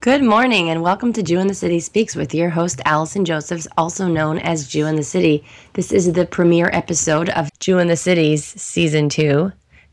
Good morning and welcome to Jew in the City Speaks with your host Allison Josephs, also known as Jew in the City. This is the premiere episode of Jew in the City's season two,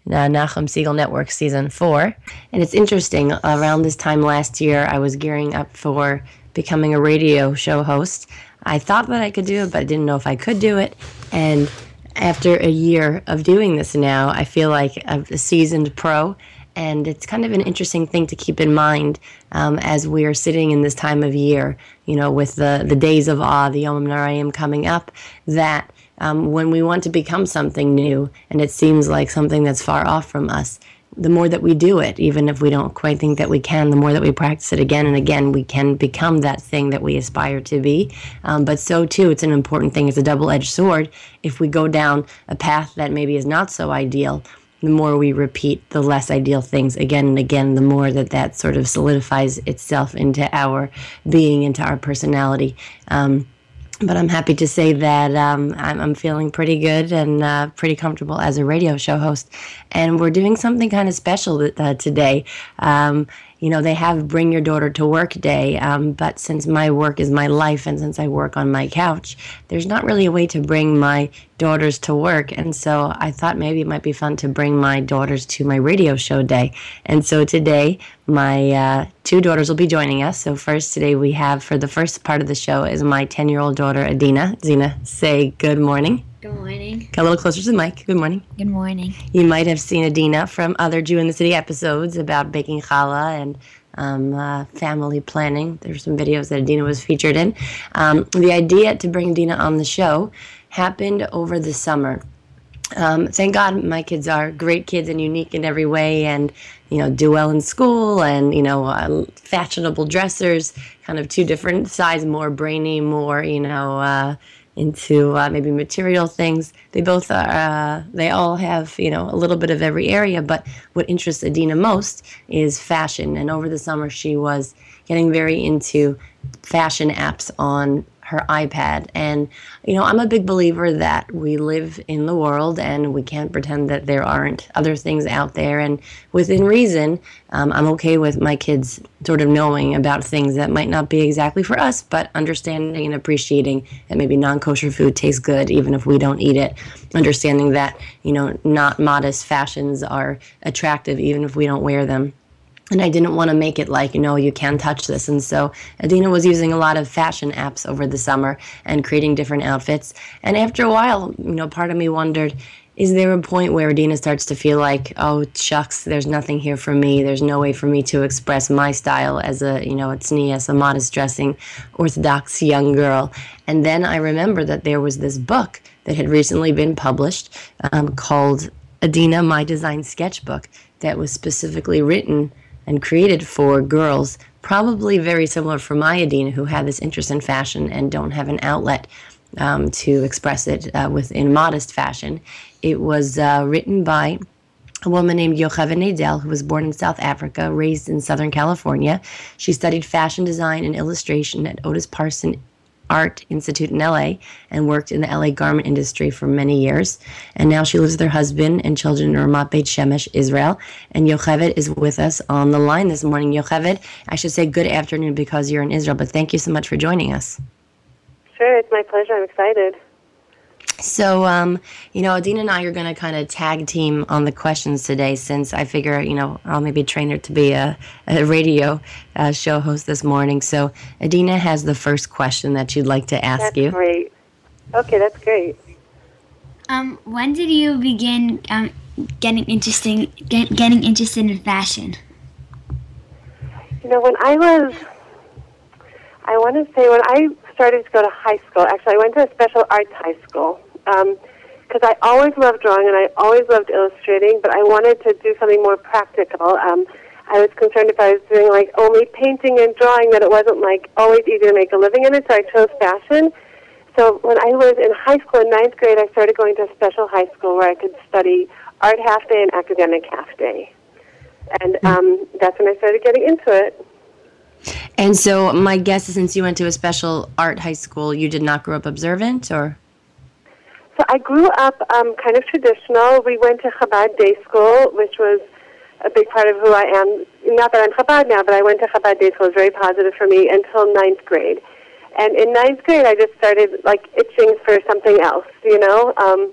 Nachum Segal Network season four. And it's interesting, around this time last year, I was gearing up for becoming a radio show host. I thought that I could do it, but I didn't know if I could do it. And after a year of doing this now, I feel like a seasoned pro and it's kind of an interesting thing to keep in mind um, as we are sitting in this time of year, you know, with the, the days of awe, the Yamim Noraim coming up, that um, when we want to become something new and it seems like something that's far off from us, the more that we do it, even if we don't quite think that we can, the more that we practice it again and again, we can become that thing that we aspire to be. Um, but so too, it's an important thing. It's a double edged sword. If we go down a path that maybe is not so ideal, the more we repeat the less ideal things again and again, the more that that sort of solidifies itself into our being, into our personality. Um, but I'm happy to say that um, I'm, I'm, feeling pretty good and uh, pretty comfortable as a radio show host. And we're doing something kind of special uh, today. Um, you know, they have Bring Your Daughter to Work Day, um, but since my work is my life and since I work on my couch, there's not really a way to bring my daughters to work. And so I thought maybe it might be fun to bring my daughters to my radio show day. And so today, my uh, two daughters will be joining us. So, first, today we have for the first part of the show is my 10 year old daughter, Adina. Zina, say good morning. Good morning. Got a little closer to the mic. Good morning. Good morning. You might have seen Adina from other Jew in the City episodes about baking challah and um, uh, family planning. There's some videos that Adina was featured in. Um, the idea to bring Adina on the show happened over the summer. Um, thank God my kids are great kids and unique in every way and, you know, do well in school and, you know, uh, fashionable dressers, kind of two different sides, more brainy, more, you know, uh, into uh, maybe material things. They both are, uh, they all have, you know, a little bit of every area. But what interests Adina most is fashion. And over the summer, she was getting very into fashion apps on her iPad. And, you know, I'm a big believer that we live in the world and we can't pretend that there aren't other things out there. And within reason, um, I'm okay with my kids sort of knowing about things that might not be exactly for us, but understanding and appreciating that maybe non kosher food tastes good even if we don't eat it. Understanding that, you know, not modest fashions are attractive even if we don't wear them and I didn't want to make it like, know, you can't touch this. And so Adina was using a lot of fashion apps over the summer and creating different outfits. And after a while, you know, part of me wondered, is there a point where Adina starts to feel like, oh, shucks, there's nothing here for me. There's no way for me to express my style as a, you know, a tznius, a modest dressing, orthodox young girl. And then I remember that there was this book that had recently been published um, called Adina, My Design Sketchbook, that was specifically written and created for girls, probably very similar for my Adina, who had this interest in fashion and don't have an outlet um, to express it uh, within modest fashion. It was uh, written by a woman named Yocheved Nadell, who was born in South Africa, raised in Southern California. She studied fashion design and illustration at Otis Parsons Art Institute in LA and worked in the LA garment industry for many years. And now she lives with her husband and children in Ramat Beit Shemesh, Israel. And Yocheved is with us on the line this morning. Yocheved, I should say good afternoon because you're in Israel, but thank you so much for joining us. Sure, it's my pleasure. I'm excited. So, um, you know, Adina and I are going to kind of tag team on the questions today since I figure, you know, I'll maybe train her to be a, a radio uh, show host this morning. So, Adina has the first question that she'd like to ask that's you. great. Okay, that's great. Um, when did you begin um, getting interesting, get, getting interested in fashion? You know, when I was, I want to say when I started to go to high school, actually, I went to a special arts high school because um, I always loved drawing and I always loved illustrating, but I wanted to do something more practical. Um, I was concerned if I was doing like only painting and drawing that it wasn't like always easy to make a living in it, so I chose fashion. So when I was in high school in ninth grade, I started going to a special high school where I could study art half day and academic half day. And hmm. um, that's when I started getting into it. And so, my guess is since you went to a special art high school, you did not grow up observant, or? So I grew up um, kind of traditional. We went to Chabad Day School, which was a big part of who I am not that I'm Chabad now, but I went to Chabad day school. It was very positive for me until ninth grade. And in ninth grade, I just started like itching for something else, you know. Um,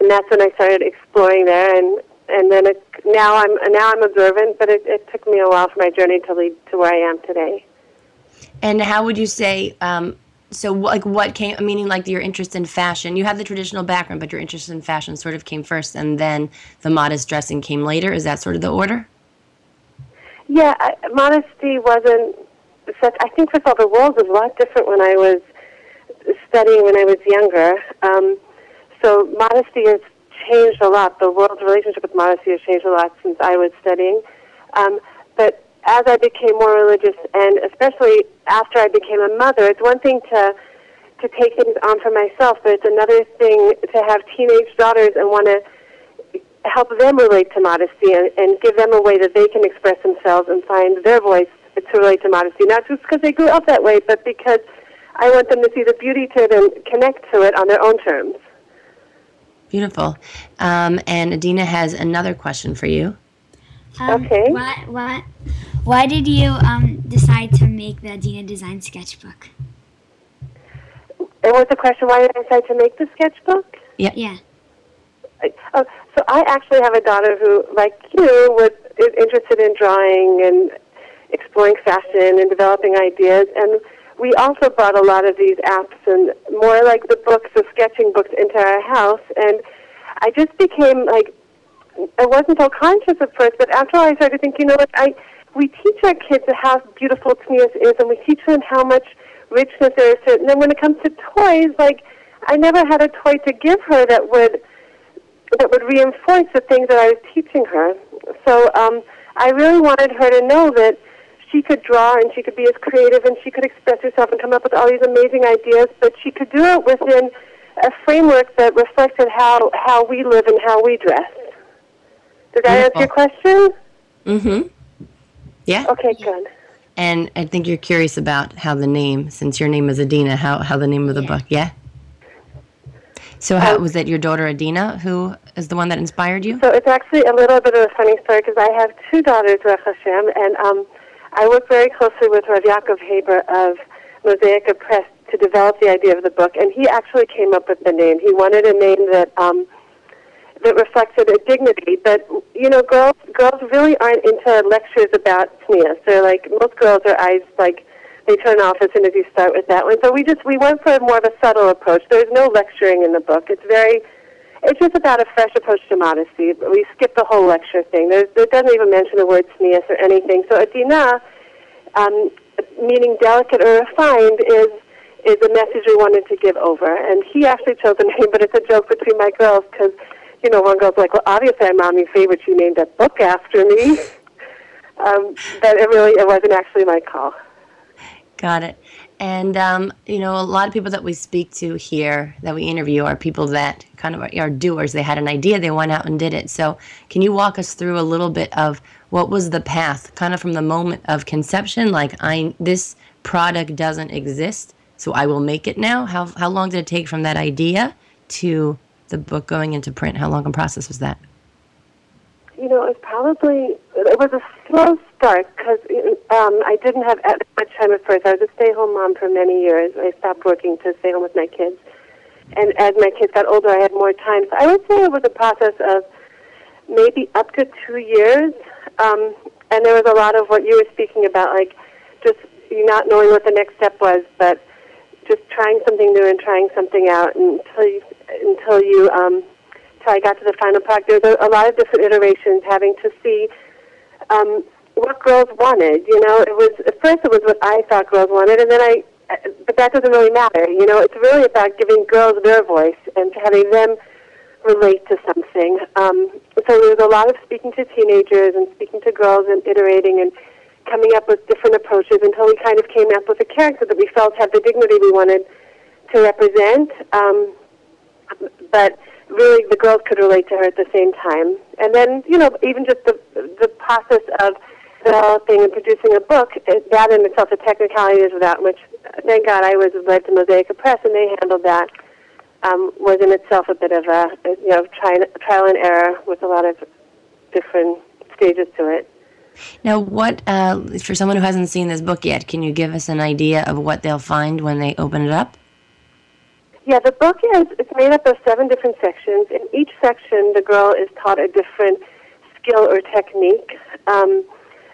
and that's when I started exploring there. And and then it, now I'm now I'm observant, but it, it took me a while for my journey to lead to where I am today. And how would you say? Um, so, like, what came? Meaning, like, your interest in fashion. You had the traditional background, but your interest in fashion sort of came first, and then the modest dressing came later. Is that sort of the order? Yeah, I, modesty wasn't such. I think first of all, the world was a lot different when I was studying when I was younger. Um, so modesty has changed a lot. The world's relationship with modesty has changed a lot since I was studying. Um, but as I became more religious, and especially after I became a mother, it's one thing to to take things on for myself, but it's another thing to have teenage daughters and want to help them relate to modesty and, and give them a way that they can express themselves and find their voice to relate to modesty. Not just because they grew up that way, but because I want them to see the beauty to it and connect to it on their own terms. Beautiful. Um, and Adina has another question for you. Um, Okay. Why, why, why did you um, decide to make the Dina Design sketchbook? And what's the question? Why did I decide to make the sketchbook? Yeah. I- Oh, so I actually have a daughter who, like you, was is interested in drawing and exploring fashion and developing ideas. And we also brought a lot of these apps and more like the books, the sketching books, into our house. And I just became like, I wasn't so conscious at first, but after all, I started thinking, you know what, I we teach our kids how beautiful Tznius is, and we teach them how much richness there is. to it. And then when it comes to toys, like I never had a toy to give her that would that would reinforce the things that I was teaching her. So um, I really wanted her to know that she could draw and she could be as creative and she could express herself and come up with all these amazing ideas, but she could do it within a framework that reflected how, how we live and how we dress. Does that answer your question? Mm-hmm. Yeah. Okay, good. And I think you're curious about how the name, since your name is Adina, how, how the name of the Yeah. book, yeah? So how Um, was it your daughter Adina who is the one that inspired you? So it's actually a little bit of a funny story because I have two daughters, Baruch Hashem, and um, I work very closely with Rav Yaakov Haber of Mosaica Press to develop the idea of the book, and he actually came up with the name. He wanted a name that um, that reflected a dignity. But you know, girls girls really aren't into lectures about tznius. They're like most girls, their eyes like they turn off as soon as you start with that one. So we just we went for more of a subtle approach. There's no lecturing in the book. It's very it's just about a fresh approach to modesty. We skip the whole lecture thing. There's, it doesn't even mention the word tznius or anything. So Adina, um, meaning delicate or refined, is is a message we wanted to give over. And he actually chose the name, but it's a joke between my girls because, you know, one girl's like, well, obviously I'm mommy's favorite. She named that book after me. um, but it really, it wasn't actually my call. Got it. And um, you know, a lot of people that we speak to here, that we interview, are people that kind of are, are doers. They had an idea, they went out and did it. So, can you walk us through a little bit of what was the path, kind of from the moment of conception, like I this product doesn't exist, so I will make it now. How how long did it take from that idea to the book going into print? How long a process was that? You know, it was probably it was a slow start because um, I didn't have much time at first. I was a stay-home mom for many years. I stopped working to stay home with my kids, and as my kids got older, I had more time. So I would say it was a process of maybe up to two years. Um, and there was a lot of what you were speaking about, like just you not knowing what the next step was, but just trying something new and trying something out until you, until you um, till I got to the final product. There was a, a lot of different iterations, having to see um, what girls wanted. You know, it was at first it was what I thought girls wanted, and then I. But that doesn't really matter. You know, it's really about giving girls their voice and having them relate to something. Um, so there was a lot of speaking to teenagers and speaking to girls and iterating and coming up with different approaches until we kind of came up with a character that we felt had the dignity we wanted to represent. Um, but really, the girls could relate to her at the same time. And then, you know, even just the the process of developing and producing a book, that in itself, the technicalities of that, which thank God I was led to Mosaica Press and they handled that, um, was in itself a bit of a you know try, trial and error with a lot of different stages to it. Now, what uh, for someone who hasn't seen this book yet? Can you give us an idea of what they'll find when they open it up? Yeah, the book is it's made up of seven different sections. In each section, the girl is taught a different skill or technique. Um,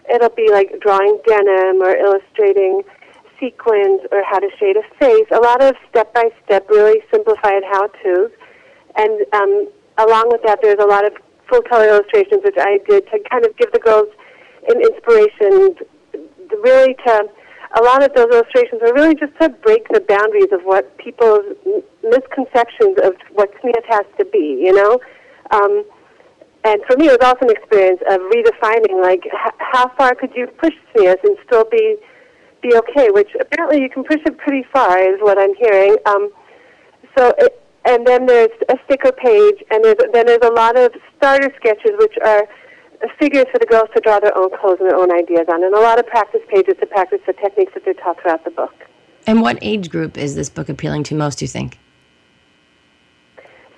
it'll be like drawing denim or illustrating sequins or how to shade a face. A lot of step by step, really simplified how tos. And um, along with that, there's a lot of full color illustrations which I did to kind of give the girls an inspiration, really to a lot of those illustrations are really just to break the boundaries of what people's misconceptions of what tznius has to be, you know? Um, and for me, it was also an experience of redefining, like, h- how far could you push tznius and still be be okay? Which apparently you can push it pretty far, is what I'm hearing. Um, so, it, and then there's a sticker page, and there's, then there's a lot of starter sketches, which are figures for the girls to draw their own clothes and their own ideas on, and a lot of practice pages to practice the techniques that they're taught throughout the book. And what age group is this book appealing to most, do you think?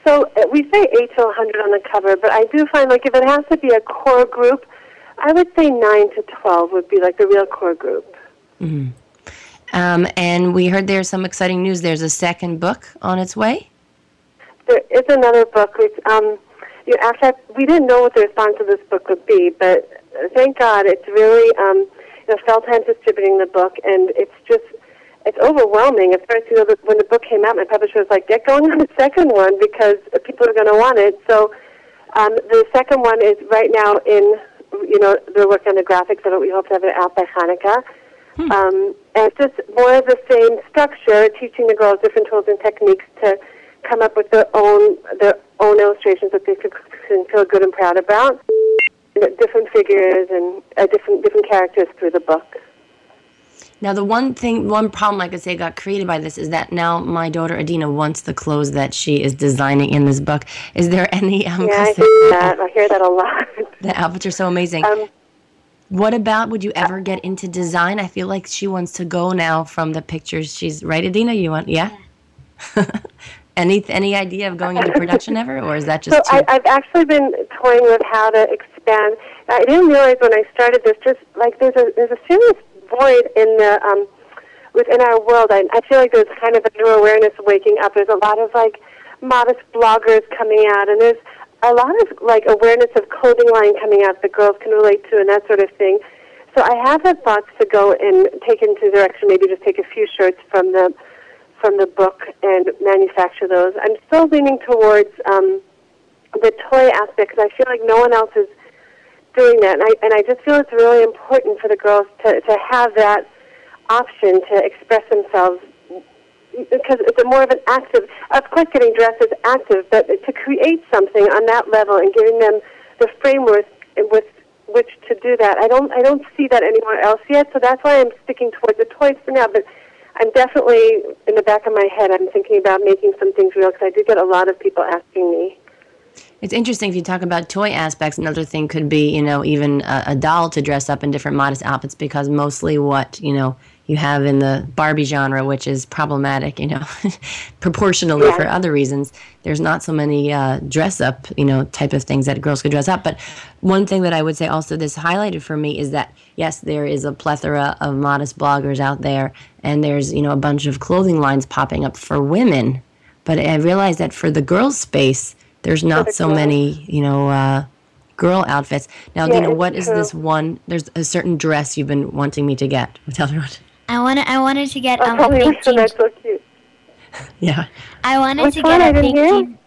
So uh, we say 8 to 100 on the cover, but I do find like if it has to be a core group, I would say 9 to 12 would be like the real core group. Mm-hmm. Um, and we heard there's some exciting news. There's a second book on its way. There is another book which um, you know, actually, we didn't know what the response to this book would be, but thank God it's really, um, you know, Feldheim's distributing the book, and it's just, it's overwhelming. At first, you know, when the book came out, my publisher was like, get going on the second one because people are going to want it. So um, the second one is right now in, you know, they're working on the graphics of it. We hope to have it out by Hanukkah. Hmm. Um, and it's just more of the same structure, teaching the girls different tools and techniques to come up with their own their own illustrations that they can feel good and proud about. Different figures and uh, different different characters through the book. Now, the one thing, one problem like I could say got created by this is that now my daughter Adina wants the clothes that she is designing in this book. Is there any? Um, yeah, I hear that. I hear that a lot. The outfits are so amazing. Um, what about would you ever get into design? I feel like she wants to go now from the pictures she's right, Adina. You want, yeah. yeah. Any any idea of going into production ever, or is that just? So I, I've actually been toying with how to expand. I didn't realize when I started this, just like there's a there's a serious void in the um, within our world. I, I feel like there's kind of a new awareness waking up. There's a lot of like modest bloggers coming out, and there's a lot of like awareness of clothing line coming out that girls can relate to, and that sort of thing. So I have had thoughts to go and take into direction, maybe just take a few shirts from the from the book and manufacture those. I'm still leaning towards um, the toy aspect because I feel like no one else is doing that, and I and I just feel it's really important for the girls to to have that option to express themselves because it's a more of an active. Of course, getting dressed is active, but to create something on that level and giving them the framework with which to do that, I don't I don't see that anywhere else yet. So that's why I'm sticking towards the toys for now, but. I'm definitely in the back of my head. I'm thinking about making some things real because I do get a lot of people asking me. It's interesting if you talk about toy aspects. Another thing could be, you know, even a, a doll to dress up in different modest outfits because mostly what you know you have in the Barbie genre, which is problematic, you know, proportionally yeah. for other reasons. There's not so many uh, dress up, you know, type of things that girls could dress up. But one thing that I would say also this highlighted for me is that yes, there is a plethora of modest bloggers out there, and there's you know a bunch of clothing lines popping up for women. But I realized that for the girls space, there's not so many, you know. Uh, girl outfits. Now, yeah, Dina, what is true. this one? There's a certain dress you've been wanting me to get. Tell what. I wanted I wanted to get um, oh, a fake jean. That's so cute. yeah. I wanted Which to get a fake hear? jean.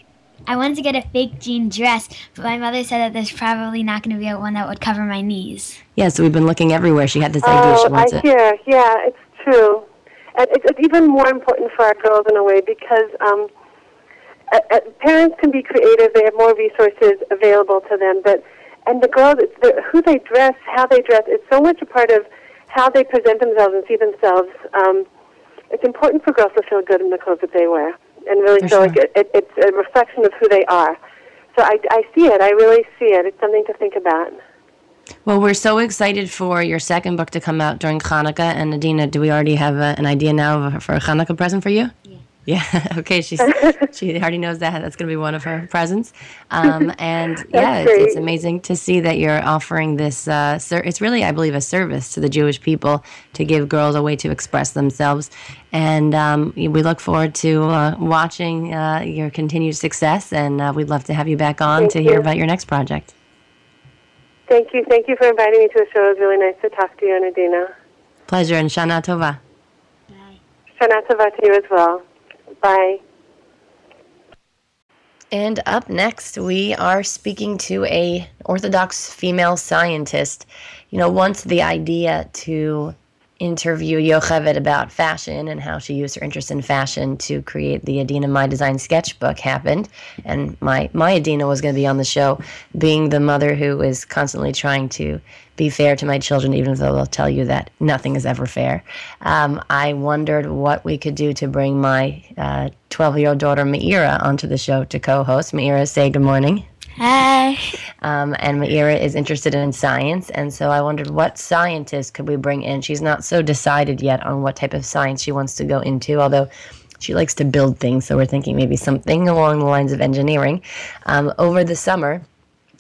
I wanted to get a fake jean dress, but my mother said that there's probably not going to be a one that would cover my knees. Yeah, so we've been looking everywhere. She had this idea. Oh, she wants I it. hear. Yeah, it's true. And it's, it's even more important for our girls in a way because um, uh, uh, parents can be creative. They have more resources available to them, but and the girls, it's the, who they dress, how they dress, it's so much a part of how they present themselves and see themselves. Um, it's important for girls to feel good in the clothes that they wear and really for feel sure. like it, it, it's a reflection of who they are. So I, I see it. I really see it. It's something to think about. Well, we're so excited for your second book to come out during Hanukkah. And Adina, do we already have a, an idea now for a Hanukkah present for you? Yeah. Yeah. Okay. She's she already knows that that's going to be one of her presents. Um, and yeah, it's, it's, amazing to see that you're offering this. Uh, ser- it's really, I believe, a service to the Jewish people to give girls a way to express themselves. And um, we look forward to uh, watching uh, your continued success. And uh, we'd love to have you back on Thank to you. hear about your next project. Thank you. Thank you for inviting me to the show. It was really nice to talk to you and Adina. Pleasure and Shana Tova. Bye. Shana Tova to you as well. Bye. And up next, we are speaking to a Orthodox female scientist. You know, once the idea to interview Yocheved about fashion and how she used her interest in fashion to create the Adina My Design sketchbook happened. And my, my Adina was going to be on the show, being the mother who is constantly trying to be fair to my children, even though they'll tell you that nothing is ever fair. Um, I wondered what we could do to bring my 12 uh, year old daughter, Meira, onto the show to co host. Meira, say good morning. Hi. Um, and Meira is interested in science, and so I wondered what scientist could we bring in. She's not so decided yet on what type of science she wants to go into, although she likes to build things, so we're thinking maybe something along the lines of engineering. Um, over the summer,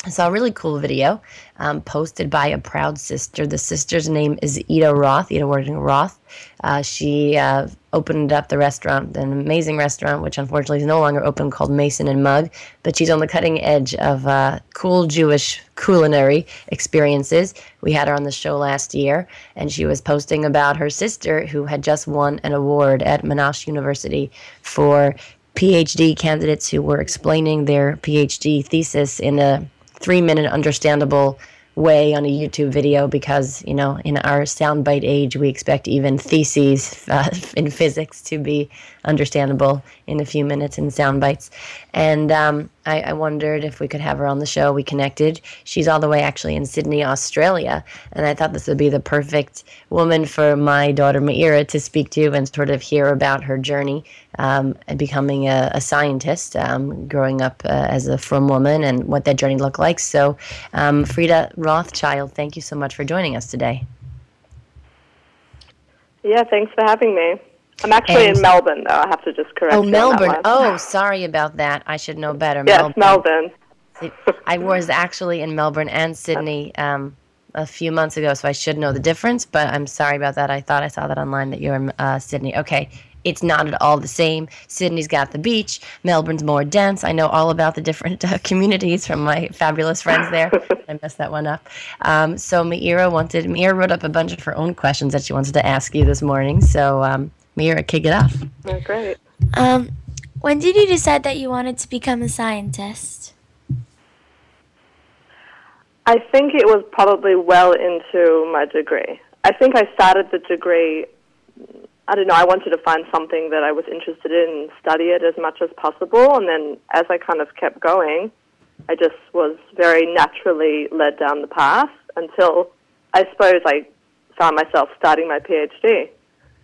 I saw a really cool video um, posted by a proud sister. The sister's name is Ida Roth, Ida Warden Roth. Uh, she uh, opened up the restaurant, an amazing restaurant, which unfortunately is no longer open, called Mason and Mug. But she's on the cutting edge of uh, cool Jewish culinary experiences. We had her on the show last year, and she was posting about her sister who had just won an award at Monash University for PhD candidates who were explaining their PhD thesis in a three minute understandable way on a YouTube video because, you know, in our soundbite age, we expect even theses uh, in physics to be understandable in a few minutes in sound bites. And um, I, I, wondered if we could have her on the show. We connected. She's all the way actually in Sydney, Australia. And I thought this would be the perfect woman for my daughter Meira to speak to and sort of hear about her journey um, and becoming a, a scientist, um, growing up uh, as a frum woman, and what that journey looked like. So, um, Freda Rothschild, thank you so much for joining us today. Yeah, thanks for having me. I'm actually and in Melbourne, though. I have to just correct. Oh, Melbourne. Oh, sorry about that. I should know better. Yes, Melbourne. Melbourne. I was actually in Melbourne and Sydney um, a few months ago, so I should know the difference. But I'm sorry about that. I thought I saw that online that you're in uh, Sydney. Okay, it's not at all the same. Sydney's got the beach. Melbourne's more dense. I know all about the different uh, communities from my fabulous friends there. I messed that one up. Um, so Meira wanted, Meira wrote up a bunch of her own questions that she wanted to ask you this morning. So um, Meira, kick it off. Oh, great. Um, when did you decide that you wanted to become a scientist? I think it was probably well into my degree. I think I started the degree I don't know, I wanted to find something that I was interested in and study it as much as possible. And then as I kind of kept going, I just was very naturally led down the path until I suppose I found myself starting my PhD.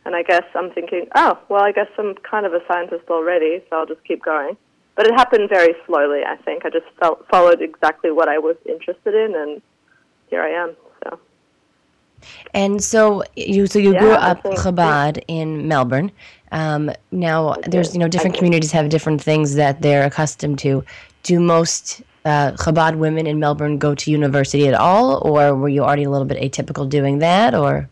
And I guess I'm thinking, oh, well, I guess I'm kind of a scientist already, so I'll just keep going. But it happened very slowly, I think. I just felt, followed exactly what I was interested in, and here I am. So. And so you so you yeah, grew up Chabad in Melbourne. Um, now there's you know different communities have different things that they're accustomed to. Do most uh, Chabad women in Melbourne go to university at all, or were you already a little bit atypical doing that, or?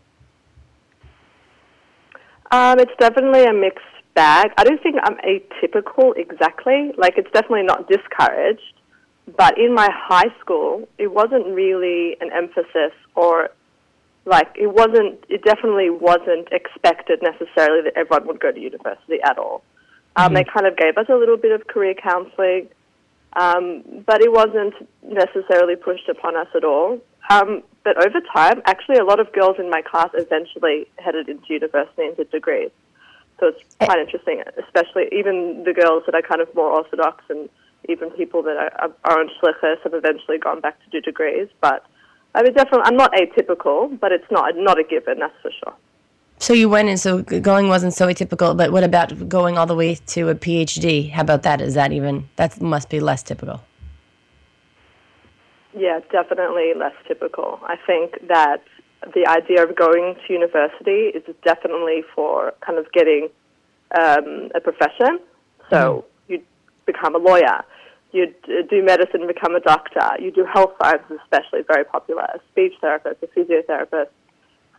Um, it's definitely a mixed bag. I don't think I'm atypical exactly. Like it's definitely not discouraged, but in my high school, it wasn't really an emphasis or like it wasn't it definitely wasn't expected necessarily that everyone would go to university at all um, mm-hmm. they kind of gave us a little bit of career counseling um, but it wasn't necessarily pushed upon us at all um, but over time actually a lot of girls in my class eventually headed into university and did degrees so it's eh. quite interesting especially even the girls that are kind of more orthodox and even people that are, are on shlichus have eventually gone back to do degrees but I mean, definitely, I'm not atypical, but it's not not a given, that's for sure. So you went and so going wasn't so atypical, but what about going all the way to a PhD? How about that? Is that even that must be less typical? Yeah, definitely less typical. I think that the idea of going to university is definitely for kind of getting um, a profession. So you become a lawyer. You do medicine, become a doctor. You do health sciences, especially very popular. A speech therapist, a physiotherapist.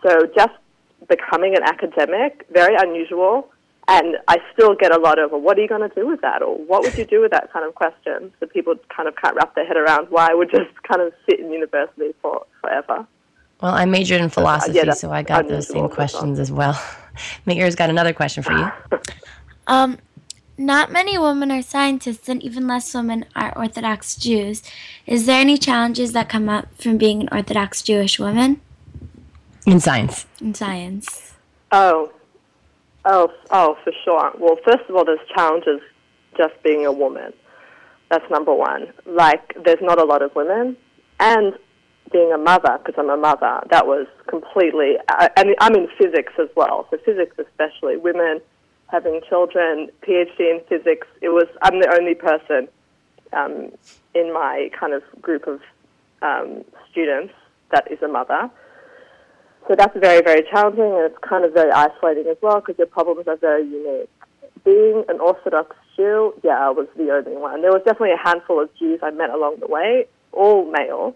So just becoming an academic, very unusual. And I still get a lot of, well, what are you going to do with that? Or what would you do with that kind of question? So people kind of can't wrap their head around why I would just kind of sit in university for forever. Well, I majored in philosophy, yeah, so I got those same unusual as well. questions as well. Meir's got another question for you. Um, not many women are scientists, and even less women are Orthodox Jews. Is there any challenges that come up from being an Orthodox Jewish woman In science. in science? Oh, oh, oh, for sure. Well, first of all, there's challenges just being a woman. That's number one. Like, there's not a lot of women, and being a mother, because I'm a mother, that was completely. I, I mean, I'm in physics as well, so physics especially. Women having children, PhD in physics. It was. I'm the only person um, in my kind of group of um, students that is a mother. So that's very, very challenging, and it's kind of very isolating as well because your problems are very unique. Being an Orthodox Jew, yeah, I was the only one. There was definitely a handful of Jews I met along the way, all male.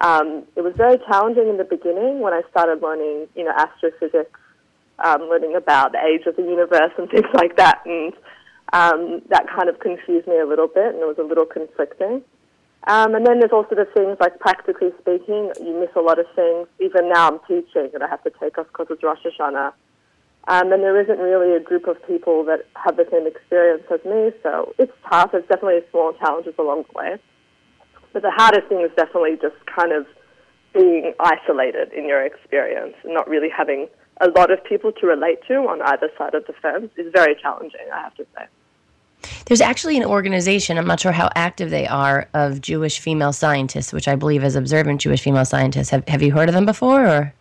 Um, it was very challenging in the beginning when I started learning, you know, astrophysics, um, learning about the age of the universe and things like that, and um, that kind of confused me a little bit, and it was a little conflicting. Um, and then there's also the things like practically speaking, you miss a lot of things. Even now I'm teaching and I have to take off because it's Rosh Hashanah. Um, and there isn't really a group of people that have the same experience as me, so it's tough. There's definitely small challenges along the way. But the hardest thing is definitely just kind of being isolated in your experience and not really having a lot of people to relate to on either side of the fence is very challenging, I have to say. There's actually an organization, I'm not sure how active they are, of Jewish female scientists, which I believe is Observant Jewish Female Scientists. Have, have you heard of them before? Or?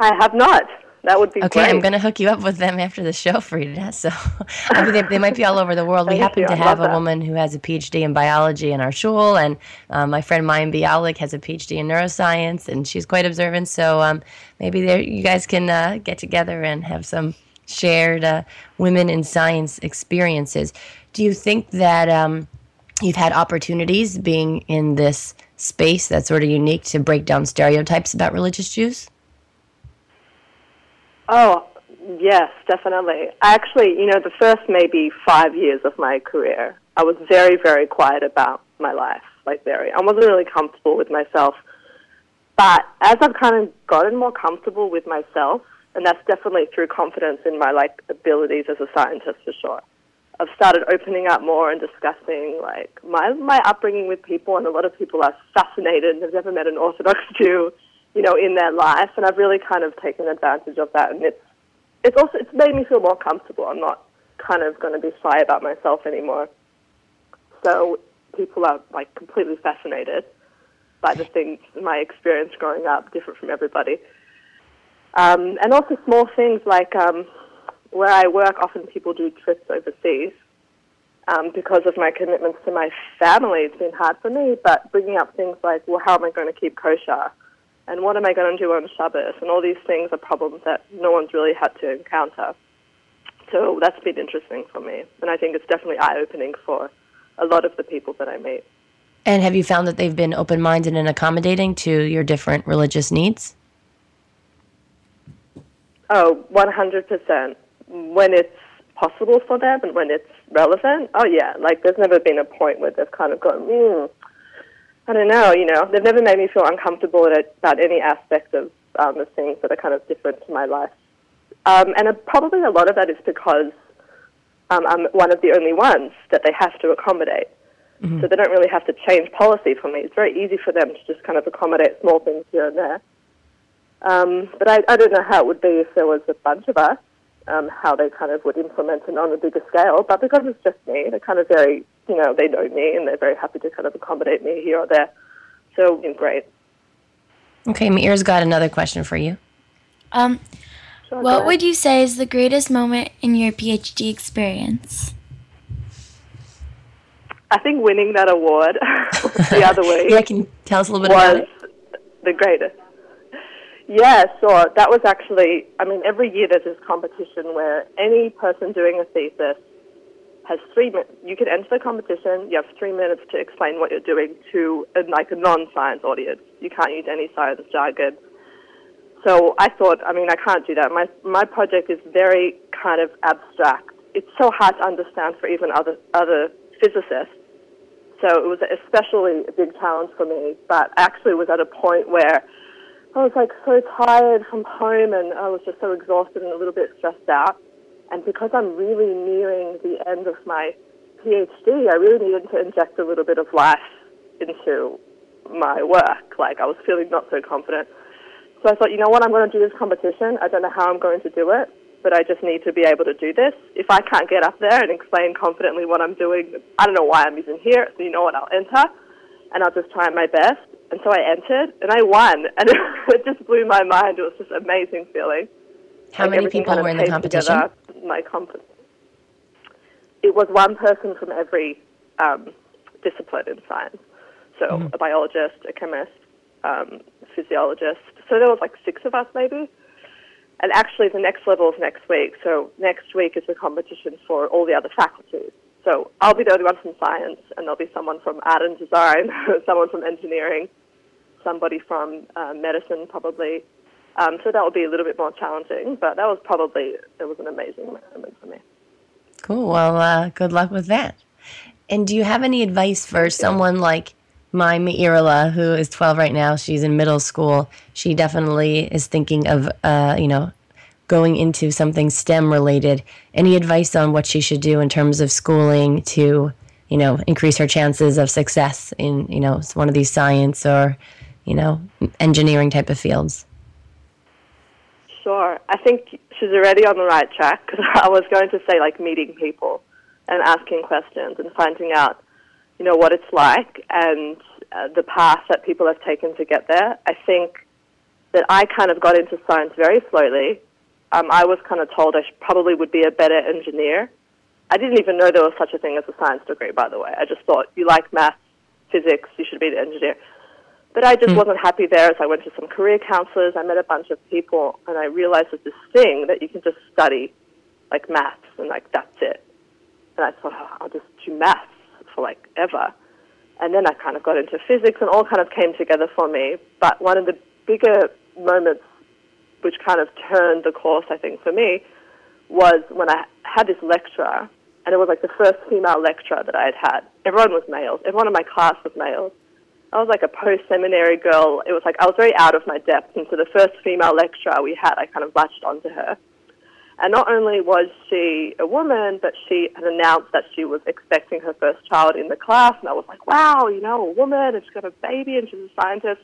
I have not. That would be Okay, great. I'm going to hook you up with them after the show you. So, I mean, they, they might be all over the world. we happen you, to have a that. woman who has a PhD in biology in our shul, and um, my friend Mayim Bialik has a PhD in neuroscience, and she's quite observant. So um, maybe there you guys can uh, get together and have some shared uh, women in science experiences. Do you think that um, you've had opportunities being in this space that's sort of unique to break down stereotypes about religious Jews? Oh, yes, definitely. Actually, you know, the first maybe five years of my career, I was very, very quiet about my life. Like, very. I wasn't really comfortable with myself. But as I've kind of gotten more comfortable with myself, and that's definitely through confidence in my like abilities as a scientist for sure. I've started opening up more and discussing like my my upbringing with people, and a lot of people are fascinated and have never met an Orthodox Jew, you know, in their life, and I've really kind of taken advantage of that, and it's it's also it's made me feel more comfortable. I'm not kind of going to be shy about myself anymore. So people are like completely fascinated by the things, my experience growing up, different from everybody. Um, and also small things like um, where I work, often people do trips overseas. Um, because of my commitments to my family, it's been hard for me, but bringing up things like, well, how am I going to keep kosher? And what am I going to do on Shabbos? And all these things are problems that no one's really had to encounter. So that's been interesting for me. And I think it's definitely eye opening for a lot of the people that I meet. And have you found that they've been open minded and accommodating to your different religious needs? Oh, 100%. When it's possible for them and when it's relevant, oh yeah. Like there's never been a point where they've kind of gone, hmm, I don't know, you know. They've never made me feel uncomfortable at, about any aspect of um, the things that are kind of different to my life. Um, and uh, probably a lot of that is because um, I'm one of the only ones that they have to accommodate. So they don't really have to change policy for me. It's very easy for them to just kind of accommodate small things here and there. Um, but I, I don't know how it would be if there was a bunch of us, um, how they kind of would implement it on a bigger scale. But because it's just me, they're kind of very, you know, they know me and they're very happy to kind of accommodate me here or there. So, it's great. Okay, Meir's got another question for you. Um, Sure, what would you say is the greatest moment in your PhD experience? I think winning that award the other week Yeah, can you tell us a little bit about was it? the greatest. Yeah, sure. That was actually, I mean, every year there's this competition where any person doing a thesis has three minutes. You can enter the competition. You have three minutes to explain what you're doing to a, like a non-science audience. You can't use any science jargon. So I thought, I mean, I can't do that. My my project is very kind of abstract. It's so hard to understand for even other other physicists. So it was especially a big challenge for me. But I actually was at a point where I was like so tired from home and I was just so exhausted and a little bit stressed out. And because I'm really nearing the end of my PhD, I really needed to inject a little bit of life into my work. Like I was feeling not so confident. So I thought, you know what, I'm going to do this competition. I don't know how I'm going to do it, but I just need to be able to do this. If I can't get up there and explain confidently what I'm doing, I don't know why I'm even here. So you know what, I'll enter and I'll just try my best. And so I entered and I won. And it just blew my mind. It was just an amazing feeling. How like many people were in the competition? Together, my comp- it was one person from every um, discipline in science. So mm-hmm. a biologist, a chemist, um, physiologist. So there was like six of us maybe. And actually the next level is next week. So next week is the competition for all the other faculties. So I'll be the only one from science, and there'll be someone from art and design, someone from engineering, somebody from uh, medicine probably. Um, so that would be a little bit more challenging, but that was probably it was an amazing moment for me. Cool. Well, uh, good luck with that. And do you have any advice for someone like my Meirala, who is 12 right now, she's in middle school. She definitely is thinking of, uh, you know, going into something STEM related. Any advice on what she should do in terms of schooling to, you know, increase her chances of success in, you know, one of these science or, you know, engineering type of fields? Sure. I think she's already on the right track because I was going to say, like, meeting people and asking questions and finding out you know, what it's like and uh, the path that people have taken to get there. I think that I kind of got into science very slowly. Um, I was kind of told I probably would be a better engineer. I didn't even know there was such a thing as a science degree, by the way. I just thought you like math, physics, you should be an engineer. But I just mm. wasn't happy there as I went to some career counselors. I met a bunch of people, and I realized there's this thing that you can just study, like maths, and like that's it. And I thought, oh, I'll just do maths for like ever. And then I kind of got into physics and all kind of came together for me. But one of the bigger moments which kind of turned the course, I think, for me was when I had this lecturer, and it was like the first female lecturer that I had had. Everyone was males. Everyone in my class was males. I was like a post-seminary girl. It was like I was very out of my depth, and so the first female lecturer we had, I kind of latched onto her. And not only was she a woman, but she had announced that she was expecting her first child in the class. And I was like, wow, you know, a woman, and she's got a baby, and she's a scientist.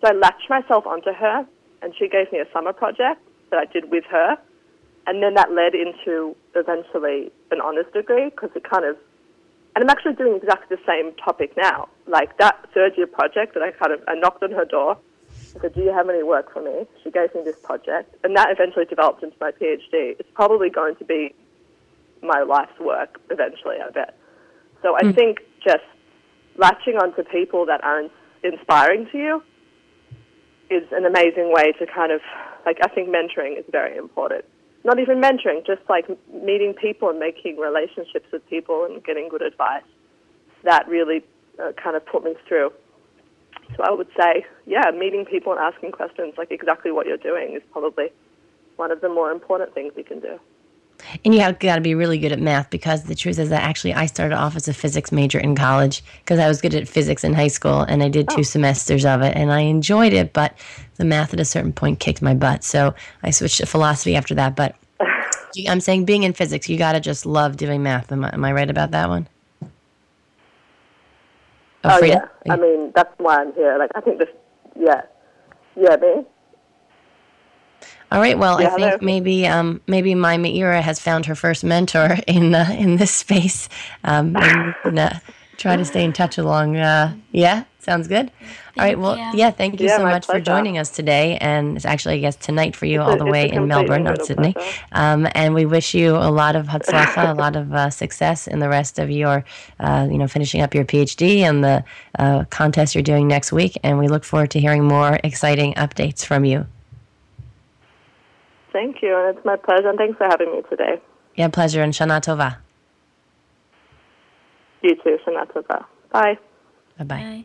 So I latched myself onto her, and she gave me a summer project that I did with her. And then that led into eventually an honors degree because it kind of, and I'm actually doing exactly the same topic now. Like that third year project that I kind of, I knocked on her door I said, Do you have any work for me? She gave me this project, and that eventually developed into my PhD. It's probably going to be my life's work eventually, I bet. So I mm. think just latching onto people that are inspiring to you is an amazing way to kind of, like, I think mentoring is very important. Not even mentoring, just like meeting people and making relationships with people and getting good advice. That really uh, kind of put me through. So I would say, yeah, meeting people and asking questions like exactly what you're doing is probably one of the more important things you can do. And you have got to be really good at math because the truth is that actually I started off as a physics major in college because I was good at physics in high school and I did two oh. semesters of it and I enjoyed it, but the math at a certain point kicked my butt. So I switched to philosophy after that. But I'm saying being in physics, you got to just love doing math. Am I, am I right about that one? Oh, oh yeah. I mean, that's why I'm here. Like, I think this, yeah, yeah, me. All right. Well, yeah, I think hello. maybe um, maybe my Meira has found her first mentor in uh, in this space. Um, and we can uh, try to stay in touch along. Uh, yeah, sounds good. All right. Well, yeah. Thank you yeah, so much pleasure. for joining us today, and it's actually I guess tonight for you, it's all a, the way in Melbourne, not Sydney. Um, and we wish you a lot of hatzlacha, a lot of uh, success in the rest of your, uh, you know, finishing up your PhD and the uh, contest you're doing next week. And we look forward to hearing more exciting updates from you. Thank you, and it's my pleasure. And thanks for having me today. Yeah, pleasure. And Shana Tova. You too, Shana Tova. Bye. Bye bye. Bye.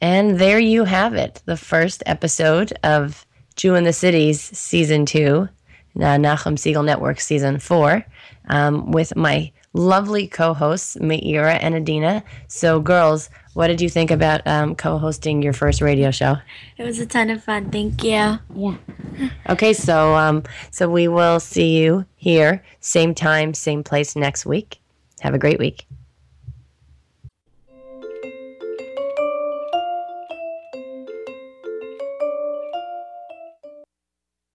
And there you have it, the first episode of Jew in the Cities season two, uh, Nachum Segal Network season four, um, with my lovely co-hosts Meira and Adina. So, girls, what did you think about um, co-hosting your first radio show? It was a ton of fun. Thank you. Yeah. Okay, so um, so we will see you here, same time, same place next week. Have a great week.